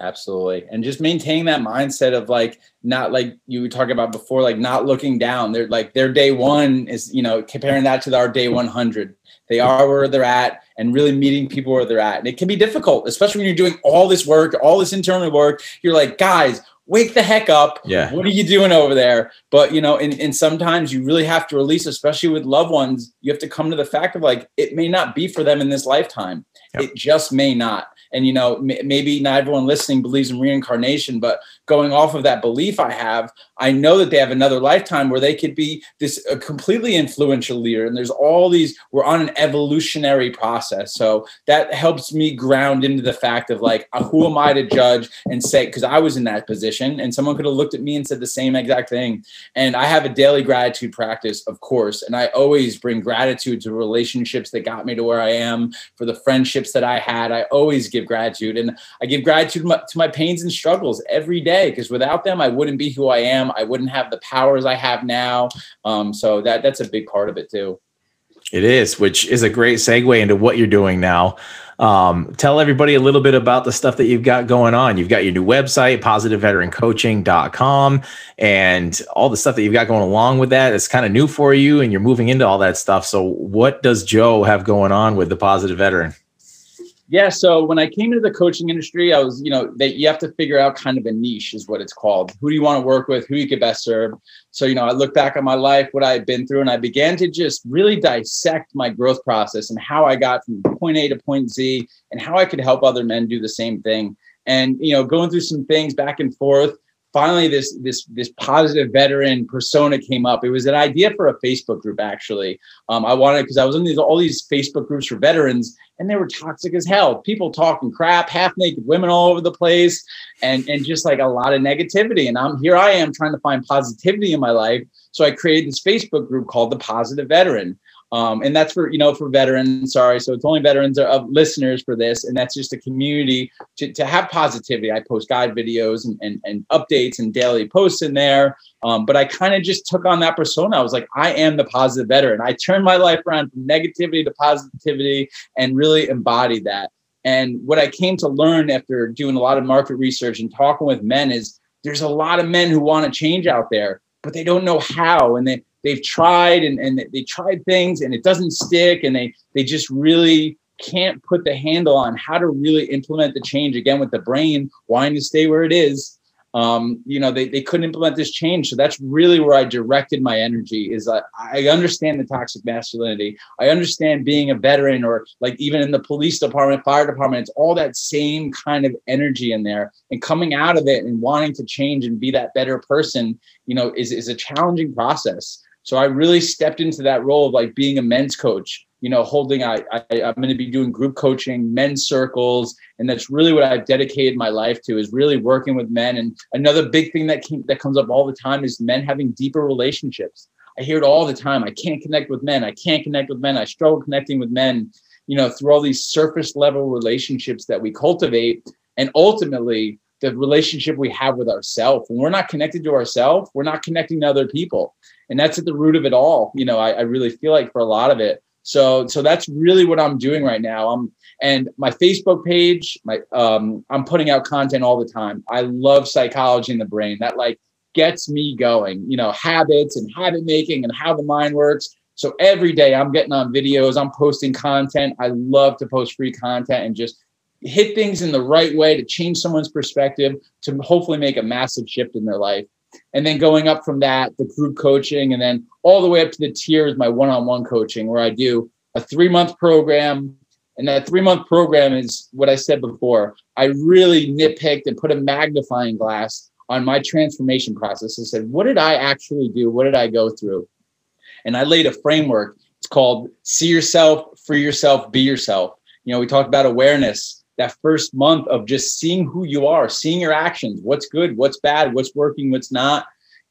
Absolutely, and just maintaining that mindset of like not like you were talking about before, like not looking down. They're like their day one is you know comparing that to our day one hundred they are where they're at and really meeting people where they're at. And it can be difficult, especially when you're doing all this work, all this internal work. You're like, guys, wake the heck up. Yeah. What are you doing over there? But you know, and, and sometimes you really have to release, especially with loved ones, you have to come to the fact of like, it may not be for them in this lifetime. Yep. It just may not. And you know, m- maybe not everyone listening believes in reincarnation, but going off of that belief I have, I know that they have another lifetime where they could be this a completely influential leader. And there's all these. We're on an evolutionary process, so that helps me ground into the fact of like, uh, who am I to judge and say? Because I was in that position, and someone could have looked at me and said the same exact thing. And I have a daily gratitude practice, of course, and I always bring gratitude to relationships that got me to where I am, for the friendships that I had. I always give give gratitude. And I give gratitude to my pains and struggles every day because without them, I wouldn't be who I am. I wouldn't have the powers I have now. Um, so that that's a big part of it too. It is, which is a great segue into what you're doing now. Um, tell everybody a little bit about the stuff that you've got going on. You've got your new website, positiveveterancoaching.com, and all the stuff that you've got going along with that. It's kind of new for you, and you're moving into all that stuff. So, what does Joe have going on with the Positive Veteran? Yeah, so when I came into the coaching industry, I was, you know, that you have to figure out kind of a niche is what it's called. Who do you want to work with? Who you could best serve? So, you know, I look back on my life, what I had been through, and I began to just really dissect my growth process and how I got from point A to point Z and how I could help other men do the same thing. And, you know, going through some things back and forth, finally this this this positive veteran persona came up. It was an idea for a Facebook group actually. Um, I wanted because I was in these all these Facebook groups for veterans, and they were toxic as hell. People talking crap, half naked women all over the place, and and just like a lot of negativity. And I'm here. I am trying to find positivity in my life. So I created this Facebook group called the Positive Veteran. Um, and that's for you know for veterans sorry. So it's only veterans of listeners for this and that's just a community to, to have positivity. I post guide videos and, and, and updates and daily posts in there. Um, but i kind of just took on that persona. I was like i am the positive veteran. I turned my life around from negativity to positivity and really embodied that. And what i came to learn after doing a lot of market research and talking with men is there's a lot of men who want to change out there but they don't know how and they they've tried and, and they tried things and it doesn't stick and they they just really can't put the handle on how to really implement the change again with the brain wanting to stay where it is um, you know, they, they couldn't implement this change. So that's really where I directed my energy is I, I understand the toxic masculinity. I understand being a veteran or like even in the police department, fire department, it's all that same kind of energy in there and coming out of it and wanting to change and be that better person, you know, is, is a challenging process. So I really stepped into that role of like being a men's coach, you know, holding, I, I I'm going to be doing group coaching, men's circles. And that's really what I've dedicated my life to is really working with men. And another big thing that came, that comes up all the time is men having deeper relationships. I hear it all the time. I can't connect with men. I can't connect with men. I struggle connecting with men, you know, through all these surface level relationships that we cultivate. And ultimately, the relationship we have with ourselves. When we're not connected to ourselves, we're not connecting to other people. And that's at the root of it all. You know, I, I really feel like for a lot of it. So, so that's really what I'm doing right now. I'm and my Facebook page, my um, I'm putting out content all the time. I love psychology in the brain. That like gets me going. You know, habits and habit making and how the mind works. So every day I'm getting on videos, I'm posting content. I love to post free content and just hit things in the right way to change someone's perspective to hopefully make a massive shift in their life. And then going up from that, the group coaching, and then all the way up to the tiers, my one on one coaching, where I do a three month program. And that three month program is what I said before. I really nitpicked and put a magnifying glass on my transformation process and said, what did I actually do? What did I go through? And I laid a framework. It's called See Yourself, Free Yourself, Be Yourself. You know, we talked about awareness that first month of just seeing who you are, seeing your actions, what's good, what's bad, what's working, what's not,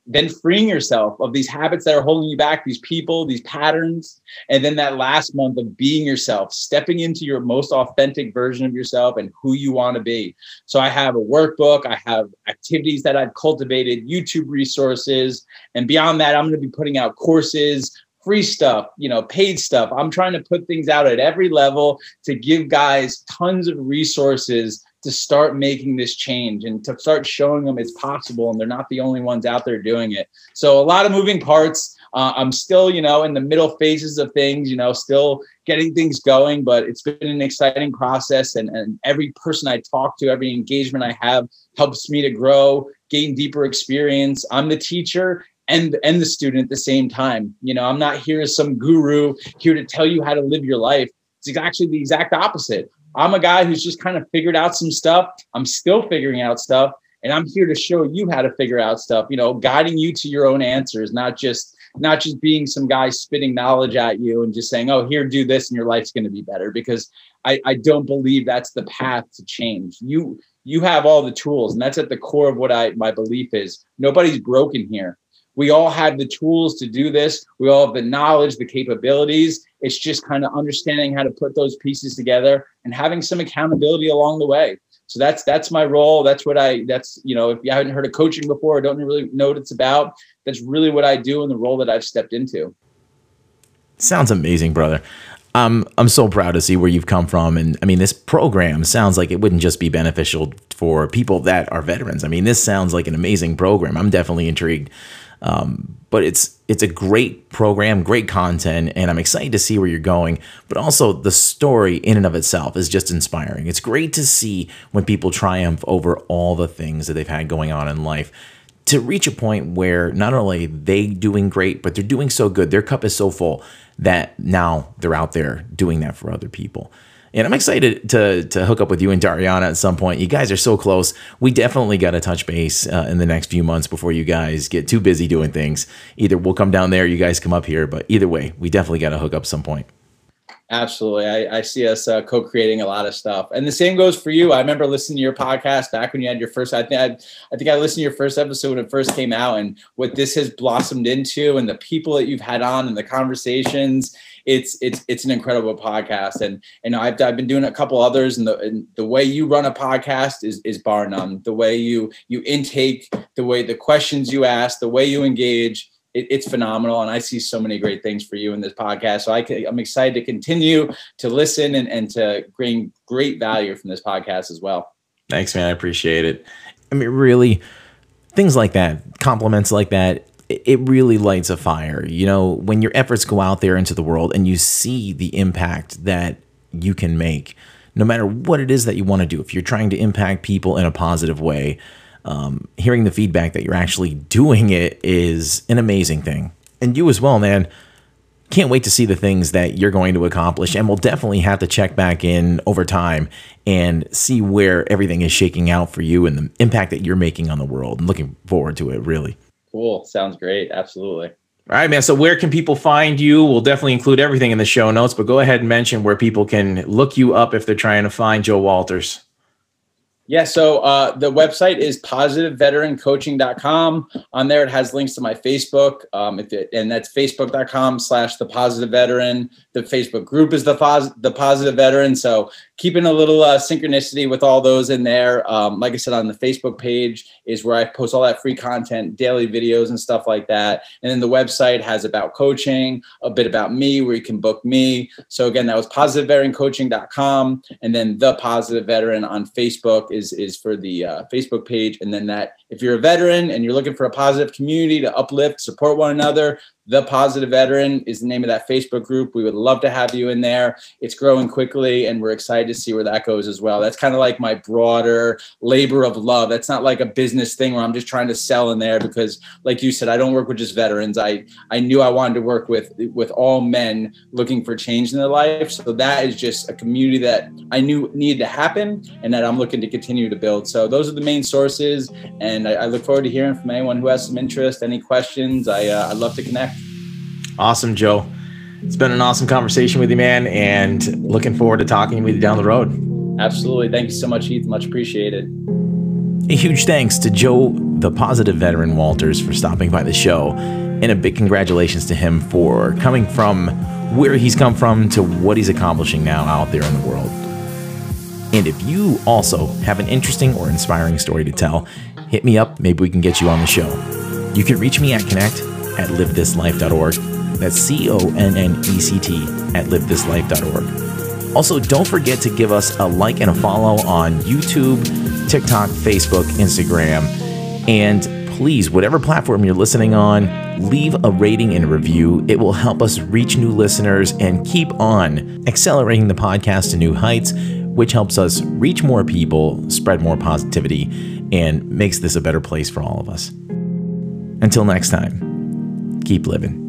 then freeing yourself of these habits that are holding you back, these people, these patterns. And then that last month of being yourself, stepping into your most authentic version of yourself and who you want to be. So I have a workbook, I have activities that I've cultivated, YouTube resources. And beyond that, I'm going to be putting out courses, free stuff, you know, paid stuff. I'm trying to put things out at every level to give guys tons of resources to start making this change and to start showing them it's possible and they're not the only ones out there doing it. So a lot of moving parts. Uh, I'm still, you know, in the middle phases of things, you know, still getting things going, but it's been an exciting process. And, and every person I talk to, every engagement I have helps me to grow, gain deeper experience. I'm the teacher and and the student at the same time. You know, I'm not here as some guru here to tell you how to live your life. It's actually the exact opposite. I'm a guy who's just kind of figured out some stuff. I'm still figuring out stuff, and I'm here to show you how to figure out stuff. You know, guiding you to your own answers, not just not just being some guy spitting knowledge at you and just saying, "Oh, here, do this, and your life's going to be better." Because I, I don't believe that's the path to change. You you have all the tools, and that's at the core of what I my belief is. Nobody's broken here. We all have the tools to do this. We all have the knowledge, the capabilities. It's just kind of understanding how to put those pieces together and having some accountability along the way. So that's that's my role. That's what I that's you know, if you haven't heard of coaching before or don't really know what it's about, that's really what I do and the role that I've stepped into. Sounds amazing, brother. Um, I'm so proud to see where you've come from. And I mean, this program sounds like it wouldn't just be beneficial for people that are veterans. I mean, this sounds like an amazing program. I'm definitely intrigued um, but it's it's a great program, great content, and I'm excited to see where you're going. But also the story in and of itself is just inspiring. It's great to see when people triumph over all the things that they've had going on in life to reach a point where not only they doing great, but they're doing so good, their cup is so full that now they're out there doing that for other people. And I'm excited to to hook up with you and Dariana at some point. You guys are so close. We definitely got to touch base uh, in the next few months before you guys get too busy doing things. Either we'll come down there, you guys come up here, but either way, we definitely got to hook up some point. Absolutely. I, I see us uh, co-creating a lot of stuff. And the same goes for you. I remember listening to your podcast back when you had your first, I think I, I think I listened to your first episode when it first came out and what this has blossomed into and the people that you've had on and the conversations. It's, it's, it's an incredible podcast. And, and I've, I've been doing a couple others and the, and the way you run a podcast is, is bar none. The way you, you intake, the way the questions you ask, the way you engage, it, it's phenomenal. And I see so many great things for you in this podcast. So I can, I'm excited to continue to listen and, and to gain great value from this podcast as well. Thanks, man. I appreciate it. I mean, really, things like that, compliments like that, it really lights a fire. You know, when your efforts go out there into the world and you see the impact that you can make, no matter what it is that you want to do, if you're trying to impact people in a positive way, um, hearing the feedback that you're actually doing it is an amazing thing. And you as well, man. Can't wait to see the things that you're going to accomplish. And we'll definitely have to check back in over time and see where everything is shaking out for you and the impact that you're making on the world. I'm looking forward to it, really. Cool. Sounds great. Absolutely. All right, man. So, where can people find you? We'll definitely include everything in the show notes, but go ahead and mention where people can look you up if they're trying to find Joe Walters. Yeah, so uh, the website is positiveveterancoaching.com. On there, it has links to my Facebook, um, it, and that's facebook.com slash the positive veteran. The Facebook group is the, pos- the positive veteran. So keeping a little uh, synchronicity with all those in there. Um, like I said, on the Facebook page is where I post all that free content, daily videos and stuff like that. And then the website has about coaching, a bit about me, where you can book me. So again, that was positiveveterancoaching.com. And then the positive veteran on Facebook is is for the uh, Facebook page, and then that if you're a veteran and you're looking for a positive community to uplift, support one another, the Positive Veteran is the name of that Facebook group. We would love to have you in there. It's growing quickly, and we're excited to see where that goes as well. That's kind of like my broader labor of love. That's not like a business thing where I'm just trying to sell in there because, like you said, I don't work with just veterans. I I knew I wanted to work with with all men looking for change in their life. So that is just a community that I knew needed to happen, and that I'm looking to continue to build. So those are the main sources, and I, I look forward to hearing from anyone who has some interest, any questions. I uh, I'd love to connect. Awesome, Joe. It's been an awesome conversation with you, man, and looking forward to talking with you down the road. Absolutely. Thank you so much, Heath. Much appreciated. A huge thanks to Joe, the positive veteran Walters, for stopping by the show, and a big congratulations to him for coming from where he's come from to what he's accomplishing now out there in the world. And if you also have an interesting or inspiring story to tell, hit me up. Maybe we can get you on the show. You can reach me at connect at livethislife.org that's C O N N E C T at livethislife.org. Also, don't forget to give us a like and a follow on YouTube, TikTok, Facebook, Instagram, and please, whatever platform you're listening on, leave a rating and review. It will help us reach new listeners and keep on accelerating the podcast to new heights, which helps us reach more people, spread more positivity, and makes this a better place for all of us. Until next time, keep living.